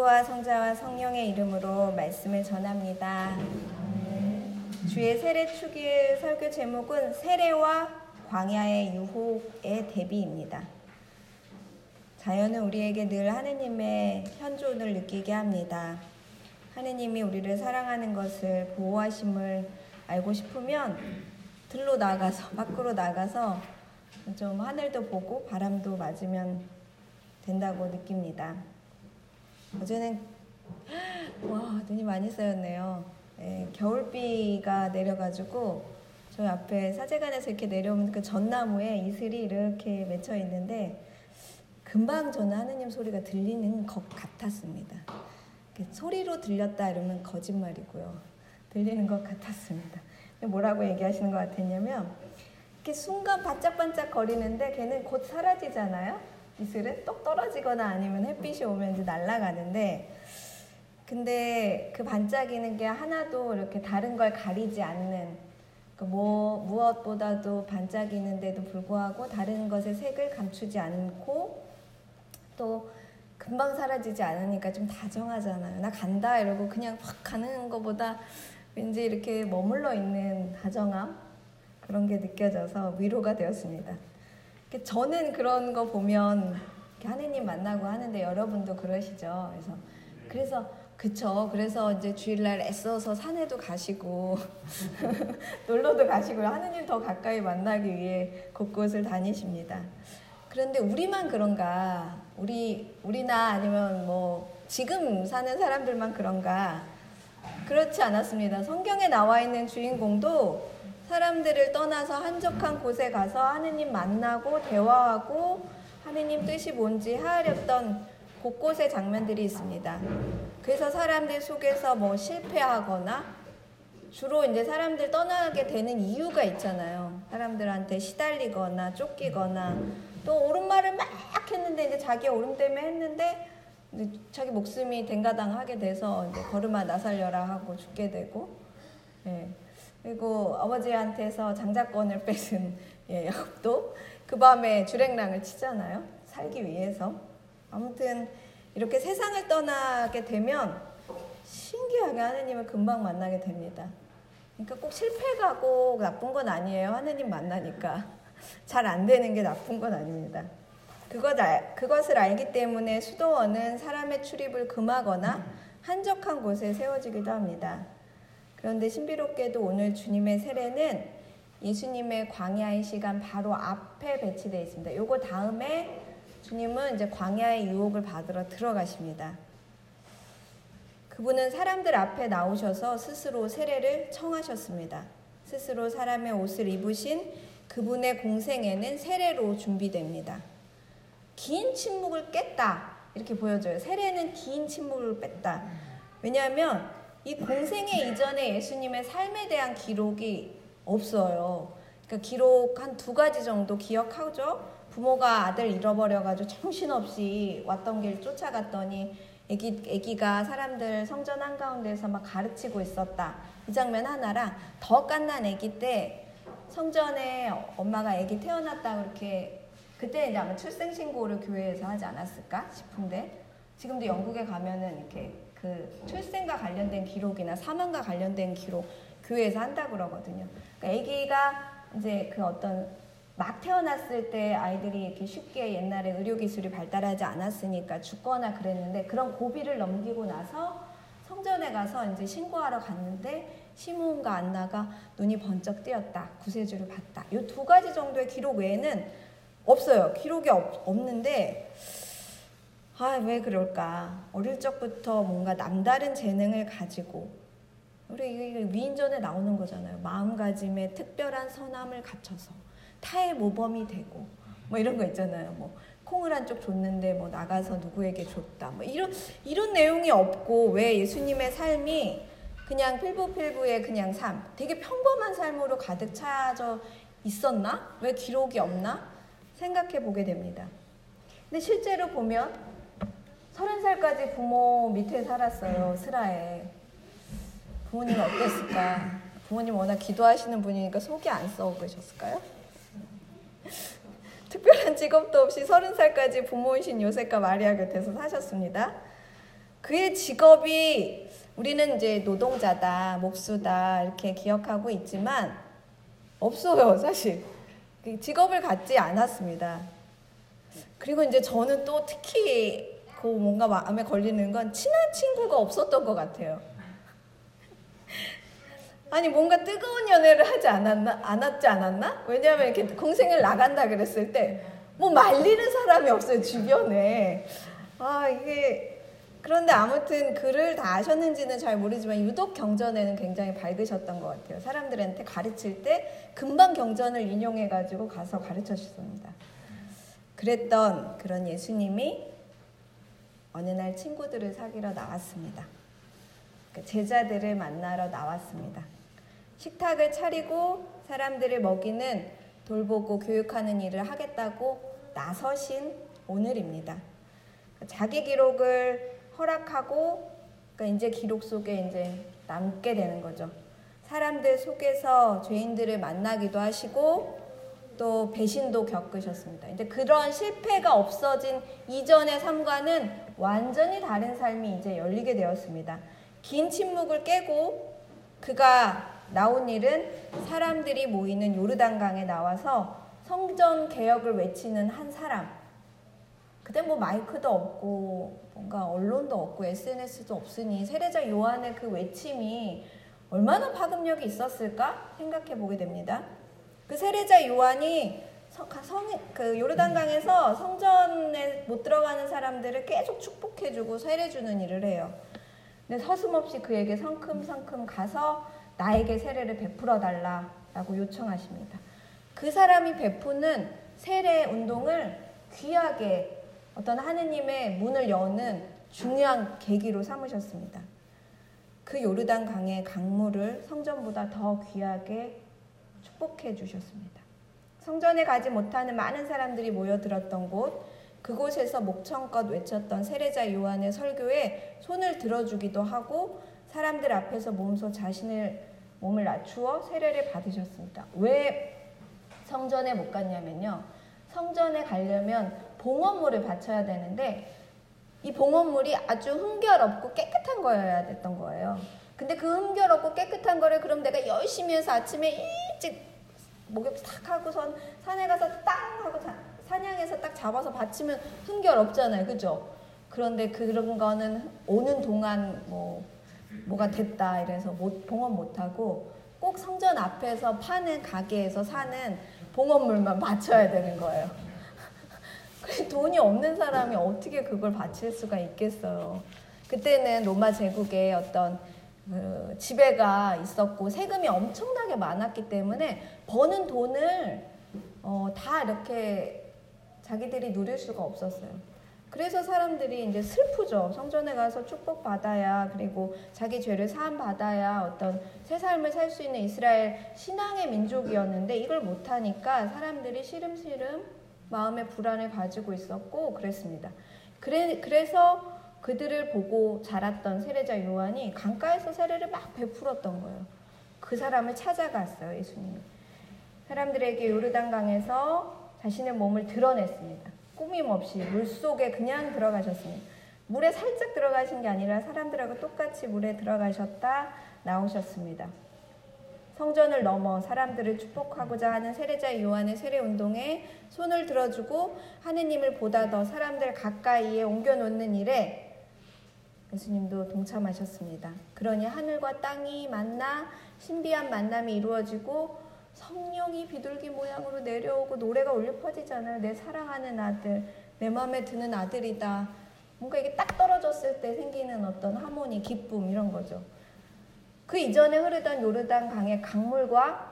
성부와 성자와 성령의 이름으로 말씀을 전합니다. 주의 세례 축일 설교 제목은 세례와 광야의 유혹의 대비입니다. 자연은 우리에게 늘 하느님의 현존을 느끼게 합니다. 하느님이 우리를 사랑하는 것을 보호하심을 알고 싶으면 들로 나가서 밖으로 나가서 좀 하늘도 보고 바람도 맞으면 된다고 느낍니다. 어제는 와 눈이 많이 쌓였네요. 네, 겨울비가 내려가지고 저희 앞에 사제관에서 이렇게 내려오는 그 전나무에 이슬이 이렇게 맺혀 있는데 금방 저는 하느님 소리가 들리는 것 같았습니다. 소리로 들렸다 이러면 거짓말이고요. 들리는 것 같았습니다. 뭐라고 얘기하시는 것 같았냐면 이렇게 순간 반짝반짝 거리는데 걔는 곧 사라지잖아요. 이슬은 똑 떨어지거나 아니면 햇빛이 오면 이제 날아가는데 근데 그 반짝이는 게 하나도 이렇게 다른 걸 가리지 않는 그 뭐, 무엇보다도 반짝이는데도 불구하고 다른 것의 색을 감추지 않고 또 금방 사라지지 않으니까 좀 다정하잖아요. 나 간다 이러고 그냥 확 가는 것보다 왠지 이렇게 머물러 있는 다정함 그런 게 느껴져서 위로가 되었습니다. 저는 그런 거 보면 하느님 만나고 하는데 여러분도 그러시죠. 그래서 그래서 그쵸. 그래서 이제 주일날 애써서 산에도 가시고 놀러도 가시고 하느님 더 가까이 만나기 위해 곳곳을 다니십니다. 그런데 우리만 그런가? 우리 우리나 아니면 뭐 지금 사는 사람들만 그런가? 그렇지 않았습니다. 성경에 나와 있는 주인공도 사람들을 떠나서 한적한 곳에 가서 하느님 만나고 대화하고 하느님 뜻이 뭔지 헤아렸던 곳곳의 장면들이 있습니다. 그래서 사람들 속에서 뭐 실패하거나 주로 이제 사람들 떠나게 되는 이유가 있잖아요. 사람들한테 시달리거나 쫓기거나 또 옳은 말을 막 했는데 이제 자기 옳은 때문에 했는데 자기 목숨이 댕가당 하게 돼서 이제 걸음아 나 살려라 하고 죽게 되고 예. 그리고 아버지한테서 장자권을 뺏은 예, 야곱도 그 밤에 주랭랑을 치잖아요. 살기 위해서. 아무튼 이렇게 세상을 떠나게 되면 신기하게 하느님을 금방 만나게 됩니다. 그러니까 꼭 실패가 꼭 나쁜 건 아니에요. 하느님 만나니까. 잘 안 되는 게 나쁜 건 아닙니다. 그것 알, 그것을 알기 때문에 수도원은 사람의 출입을 금하거나 한적한 곳에 세워지기도 합니다. 그런데 신비롭게도 오늘 주님의 세례는 예수님의 광야의 시간 바로 앞에 배치되어 있습니다. 요거 다음에 주님은 이제 광야의 유혹을 받으러 들어가십니다. 그분은 사람들 앞에 나오셔서 스스로 세례를 청하셨습니다. 스스로 사람의 옷을 입으신 그분의 공생에는 세례로 준비됩니다. 긴 침묵을 깼다. 이렇게 보여져요. 세례는 긴 침묵을 뺐다. 왜냐하면 이 공생애 이전에 예수님의 삶에 대한 기록이 없어요. 그러니까 기록 한 두 가지 정도 기억하죠. 부모가 아들 잃어버려가지고 정신없이 왔던 길 쫓아갔더니 애기, 애기가 사람들 성전 한가운데서 막 가르치고 있었다. 이 장면 하나랑 더 깐난 애기 때 성전에 엄마가 애기 태어났다 그렇게 그때 이제 아마 출생신고를 교회에서 하지 않았을까 싶은데 지금도 영국에 가면은 이렇게 그 출생과 관련된 기록이나 사망과 관련된 기록 교회에서 한다 그러거든요. 그러니까 아기가 이제 그 어떤 막 태어났을 때 아이들이 이렇게 쉽게 옛날에 의료 기술이 발달하지 않았으니까 죽거나 그랬는데 그런 고비를 넘기고 나서 성전에 가서 이제 신고하러 갔는데 시므온과 안나가 눈이 번쩍 뜨였다. 구세주를 봤다. 이 두 가지 정도의 기록 외에는 없어요. 기록이 없, 없는데 아, 왜 그럴까? 어릴 적부터 뭔가 남다른 재능을 가지고 우리 위인전에 나오는 거잖아요. 마음가짐에 특별한 선함을 갖춰서 타의 모범이 되고 뭐 이런 거 있잖아요. 뭐 콩을 한쪽 줬는데 뭐 나가서 누구에게 줬다. 뭐 이런 이런 내용이 없고 왜 예수님의 삶이 그냥 필부필부의 그냥 삶, 되게 평범한 삶으로 가득 차져 있었나? 왜 기록이 없나? 생각해 보게 됩니다. 근데 실제로 보면 서른 살까지 부모 밑에 살았어요, 스라에. 부모님 어땠을까? 부모님 워낙 기도하시는 분이니까 속이 안 썩으셨을까요? 특별한 직업도 없이 서른 살까지 부모이신 요셉과 마리아 곁에서 사셨습니다. 그의 직업이 우리는 이제 노동자다, 목수다 이렇게 기억하고 있지만 없어요, 사실. 그 직업을 갖지 않았습니다. 그리고 이제 저는 또 특히 그 뭔가 마음에 걸리는 건 친한 친구가 없었던 것 같아요. 아니 뭔가 뜨거운 연애를 하지 않았나 않았지 않았나? 왜냐하면 이렇게 공생을 나간다 그랬을 때 뭐 말리는 사람이 없어요 주변에. 아 이게 그런데 아무튼 글을 다 아셨는지는 잘 모르지만 유독 경전에는 굉장히 밝으셨던 것 같아요. 사람들한테 가르칠 때 금방 경전을 인용해 가지고 가서 가르쳐 주셨습니다. 그랬던 그런 예수님이 어느 날 친구들을 사귀러 나왔습니다. 그 제자들을 만나러 나왔습니다. 식탁을 차리고 사람들을 먹이는 돌보고 교육하는 일을 하겠다고 나서신 오늘입니다. 자기 기록을 허락하고 그러니까 이제 기록 속에 이제 남게 되는 거죠. 사람들 속에서 죄인들을 만나기도 하시고 또 배신도 겪으셨습니다. 이제 그런 실패가 없어진 이전의 삶과는 완전히 다른 삶이 이제 열리게 되었습니다. 긴 침묵을 깨고 그가 나온 일은 사람들이 모이는 요르단강에 나와서 성전 개혁을 외치는 한 사람. 그때 뭐 마이크도 없고 뭔가 언론도 없고 SNS도 없으니 세례자 요한의 그 외침이 얼마나 파급력이 있었을까 생각해 보게 됩니다. 그 세례자 요한이 성, 그 요르단강에서 성전에 못 들어가는 사람들을 계속 축복해주고 세례주는 일을 해요. 근데 서슴없이 그에게 성큼성큼 가서 나에게 세례를 베풀어 달라라고 요청하십니다. 그 사람이 베푸는 세례 운동을 귀하게 어떤 하느님의 문을 여는 중요한 계기로 삼으셨습니다. 그 요르단 강의 강물을 성전보다 더 귀하게 축복해 주셨습니다. 성전에 가지 못하는 많은 사람들이 모여들었던 곳, 그곳에서 목청껏 외쳤던 세례자 요한의 설교에 손을 들어주기도 하고 사람들 앞에서 몸소 자신을 몸을 낮추어 세례를 받으셨습니다. 왜 성전에 못 갔냐면요. 성전에 가려면 봉헌물을 바쳐야 되는데 이 봉헌물이 아주 흥결없고 깨끗한 거여야 됐던 거예요. 근데 그 흥결없고 깨끗한 거를 그럼 내가 열심히 해서 아침에 일찍 목욕 탁 하고선 산에 가서 땅 하고 사냥해서 딱 잡아서 바치면 흥결없잖아요. 그죠? 그런데 그런 거는 오는 동안 뭐 뭐가 됐다 이래서 못, 봉헌 못하고 꼭 성전 앞에서 파는 가게에서 사는 봉헌물만 바쳐야 되는 거예요. 돈이 없는 사람이 어떻게 그걸 바칠 수가 있겠어요. 그때는 로마 제국에 어떤 그 지배가 있었고 세금이 엄청나게 많았기 때문에 버는 돈을 어, 다 이렇게 자기들이 누릴 수가 없었어요. 그래서 사람들이 이제 슬프죠. 성전에 가서 축복받아야 그리고 자기 죄를 사함받아야 어떤 새 삶을 살 수 있는 이스라엘 신앙의 민족이었는데 이걸 못하니까 사람들이 시름시름 마음의 불안을 가지고 있었고 그랬습니다. 그래, 그래서 그들을 보고 자랐던 세례자 요한이 강가에서 세례를 막 베풀었던 거예요. 그 사람을 찾아갔어요, 예수님이. 사람들에게 요르단강에서 자신의 몸을 드러냈습니다. 꾸밈 없이 물 속에 그냥 들어가셨습니다. 물에 살짝 들어가신 게 아니라 사람들하고 똑같이 물에 들어가셨다 나오셨습니다. 성전을 넘어 사람들을 축복하고자 하는 세례자 요한의 세례 운동에 손을 들어주고 하느님을 보다 더 사람들 가까이에 옮겨놓는 일에 예수님도 동참하셨습니다. 그러니 하늘과 땅이 만나 신비한 만남이 이루어지고 성령이 비둘기 모양으로 내려오고 노래가 울려 퍼지잖아요. 내 사랑하는 아들, 내 마음에 드는 아들이다. 뭔가 이게 딱 떨어졌을 때 생기는 어떤 하모니, 기쁨 이런 거죠. 그 이전에 흐르던 요르단 강의 강물과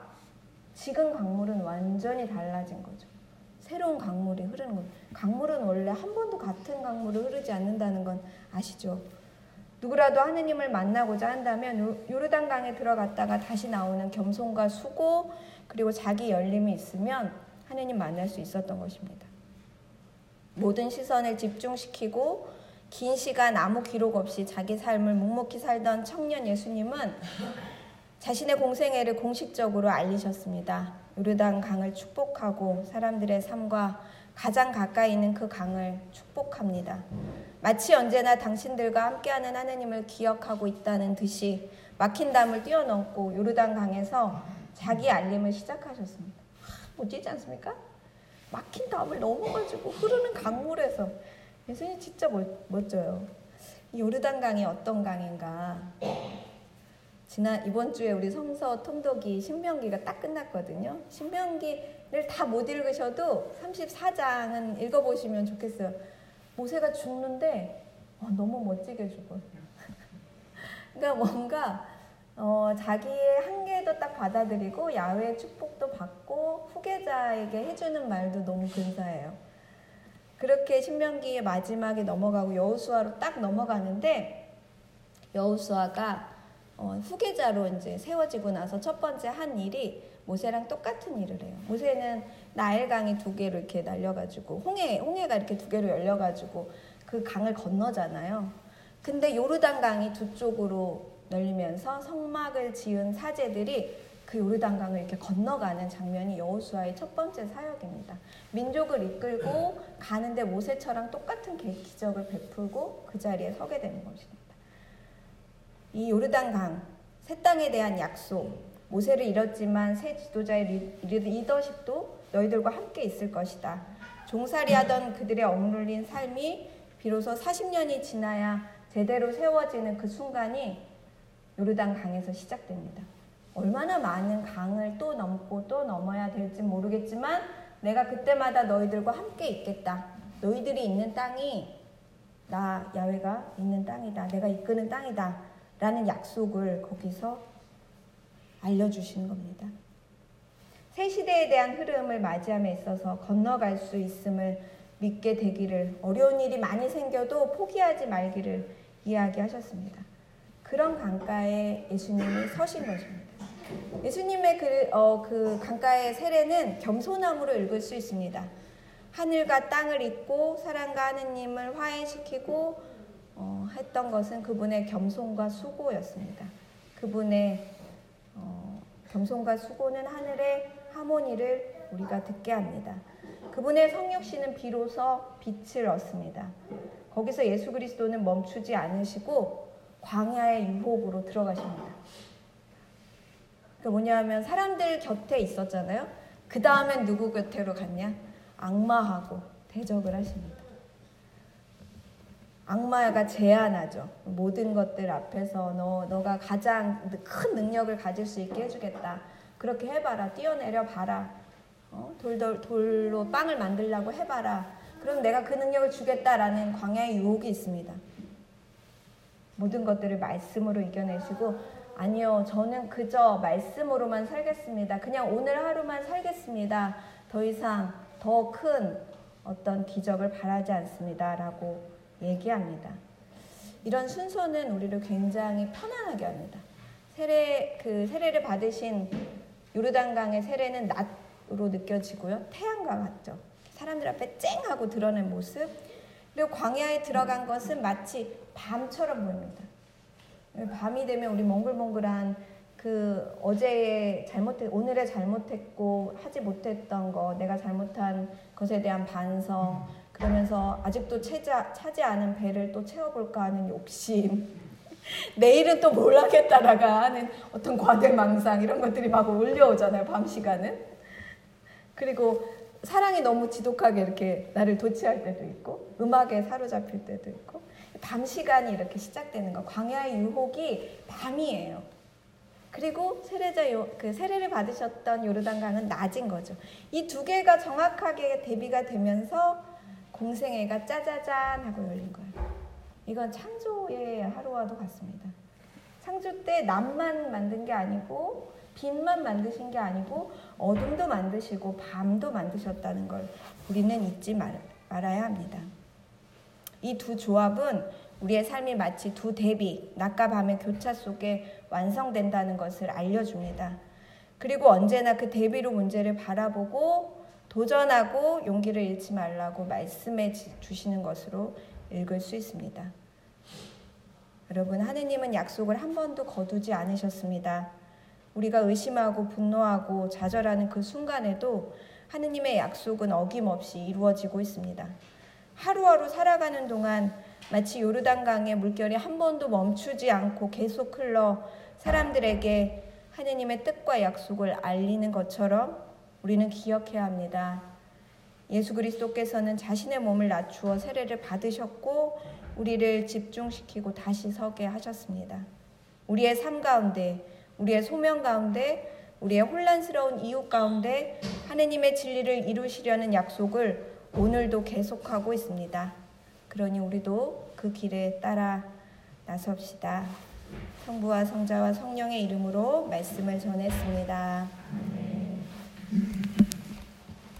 지금 강물은 완전히 달라진 거죠. 새로운 강물이 흐르는 거죠. 강물은 원래 한 번도 같은 강물을 흐르지 않는다는 건 아시죠? 누구라도 하느님을 만나고자 한다면 요르단 강에 들어갔다가 다시 나오는 겸손과 수고 그리고 자기 열림이 있으면 하느님 만날 수 있었던 것입니다. 모든 시선을 집중시키고 긴 시간 아무 기록 없이 자기 삶을 묵묵히 살던 청년 예수님은 자신의 공생애를 공식적으로 알리셨습니다. 요르단 강을 축복하고 사람들의 삶과 가장 가까이 있는 그 강을 축복합니다. 마치 언제나 당신들과 함께하는 하느님을 기억하고 있다는 듯이 막힌 담을 뛰어넘고 요르단 강에서 자기 알림을 시작하셨습니다. 멋지지 않습니까? 막힌 담을 넘어가지고 흐르는 강물에서 예수님 진짜 멋, 멋져요. 요르단 강이 어떤 강인가? 지난 이번 주에 우리 성서 통독이 신명기가 딱 끝났거든요. 신명기를 다 못 읽으셔도 34장은 읽어보시면 좋겠어요. 모세가 죽는데 어, 너무 멋지게 죽어요. 그러니까 뭔가 어, 자기의 한계도 딱 받아들이고 야외의 축복도 받고 후계자에게 해주는 말도 너무 근사해요. 그렇게 신명기의 마지막에 넘어가고 여우수아로 딱 넘어가는데 여우수아가 어, 후계자로 이제 세워지고 나서 첫 번째 한 일이 모세랑 똑같은 일을 해요. 모세는 나일강이 두 개로 이렇게 날려가지고 홍해 홍해가 이렇게 두 개로 열려가지고 그 강을 건너잖아요. 근데 요르단 강이 두 쪽으로 널리면서 성막을 지은 사제들이 그 요르단 강을 이렇게 건너가는 장면이 여호수아의 첫 번째 사역입니다. 민족을 이끌고 가는데 모세처럼 똑같은 기적을 베풀고 그 자리에 서게 되는 것입니다. 이 요르단강 새 땅에 대한 약속 모세를 잃었지만 새 지도자의 리더십도 너희들과 함께 있을 것이다. 종살이하던 그들의 억눌린 삶이 비로소 40년이 지나야 제대로 세워지는 그 순간이 요르단 강에서 시작됩니다. 얼마나 많은 강을 또 넘고 또 넘어야 될지 모르겠지만 내가 그때마다 너희들과 함께 있겠다. 너희들이 있는 땅이 나 야외가 있는 땅이다. 내가 이끄는 땅이다. 라는 약속을 거기서 알려주시는 겁니다. 새 시대에 대한 흐름을 맞이함에 있어서 건너갈 수 있음을 믿게 되기를 어려운 일이 많이 생겨도 포기하지 말기를 이야기하셨습니다. 그런 강가에 예수님이 서신 것입니다. 예수님의 그, 어, 그 강가의 세례는 겸손함으로 읽을 수 있습니다. 하늘과 땅을 잇고 사랑과 하느님을 화해시키고 어, 했던 것은 그분의 겸손과 수고였습니다. 그분의 어, 겸손과 수고는 하늘의 하모니를 우리가 듣게 합니다. 그분의 성육신은 비로소 빛을 얻습니다. 거기서 예수 그리스도는 멈추지 않으시고 광야의 유혹으로 들어가십니다. 그 뭐냐면 사람들 곁에 있었잖아요. 그 다음엔 누구 곁으로 갔냐? 악마하고 대적을 하십니다. 악마가 제안하죠. 모든 것들 앞에서 너 너가 가장 큰 능력을 가질 수 있게 해주겠다. 그렇게 해봐라. 뛰어내려 봐라. 어? 돌, 돌로 빵을 만들라고 해봐라. 그럼 내가 그 능력을 주겠다라는 광야의 유혹이 있습니다. 모든 것들을 말씀으로 이겨내시고 아니요 저는 그저 말씀으로만 살겠습니다. 그냥 오늘 하루만 살겠습니다. 더 이상 더 큰 어떤 기적을 바라지 않습니다. 라고 얘기합니다. 이런 순서는 우리를 굉장히 편안하게 합니다. 세례 그 세례를 받으신 요르단강의 세례는 낮으로 느껴지고요. 태양과 같죠. 사람들 앞에 쨍 하고 드러낸 모습. 그리고 광야에 들어간 것은 마치 밤처럼 보입니다. 밤이 되면 우리 몽글몽글한 그 어제의 잘못했 오늘의 잘못했고 하지 못했던 거 내가 잘못한 것에 대한 반성 그러면서 아직도 차지, 차지 않은 배를 또 채워볼까 하는 욕심 내일은 또 뭘 하겠다라가 하는 어떤 과대망상 이런 것들이 막 올려오잖아요 밤 시간은 그리고 사랑이 너무 지독하게 이렇게 나를 도취할 때도 있고 음악에 사로잡힐 때도 있고 밤 시간이 이렇게 시작되는 거 광야의 유혹이 밤이에요. 그리고 세례자 요, 그 세례를 받으셨던 요르단강은 낮인 거죠. 이 두 개가 정확하게 대비가 되면서 공생애가 짜자잔 하고 열린 거예요. 이건 창조의 하루와도 같습니다. 창조 때 낮만 만든 게 아니고 빛만 만드신 게 아니고 어둠도 만드시고 밤도 만드셨다는 걸 우리는 잊지 말, 말아야 합니다. 이 두 조합은 우리의 삶이 마치 두 대비, 낮과 밤의 교차 속에 완성된다는 것을 알려줍니다. 그리고 언제나 그 대비로 문제를 바라보고 도전하고 용기를 잃지 말라고 말씀해 주시는 것으로 읽을 수 있습니다. 여러분, 하느님은 약속을 한 번도 거두지 않으셨습니다. 우리가 의심하고 분노하고 좌절하는 그 순간에도 하느님의 약속은 어김없이 이루어지고 있습니다. 하루하루 살아가는 동안 마치 요르단강의 물결이 한 번도 멈추지 않고 계속 흘러 사람들에게 하느님의 뜻과 약속을 알리는 것처럼 우리는 기억해야 합니다. 예수 그리스도께서는 자신의 몸을 낮추어 세례를 받으셨고 우리를 집중시키고 다시 서게 하셨습니다. 우리의 삶 가운데, 우리의 소명 가운데, 우리의 혼란스러운 이유 가운데 하느님의 진리를 이루시려는 약속을 오늘도 계속하고 있습니다. 그러니 우리도 그 길에 따라 나섭시다. 성부와 성자와 성령의 이름으로 말씀을 전했습니다.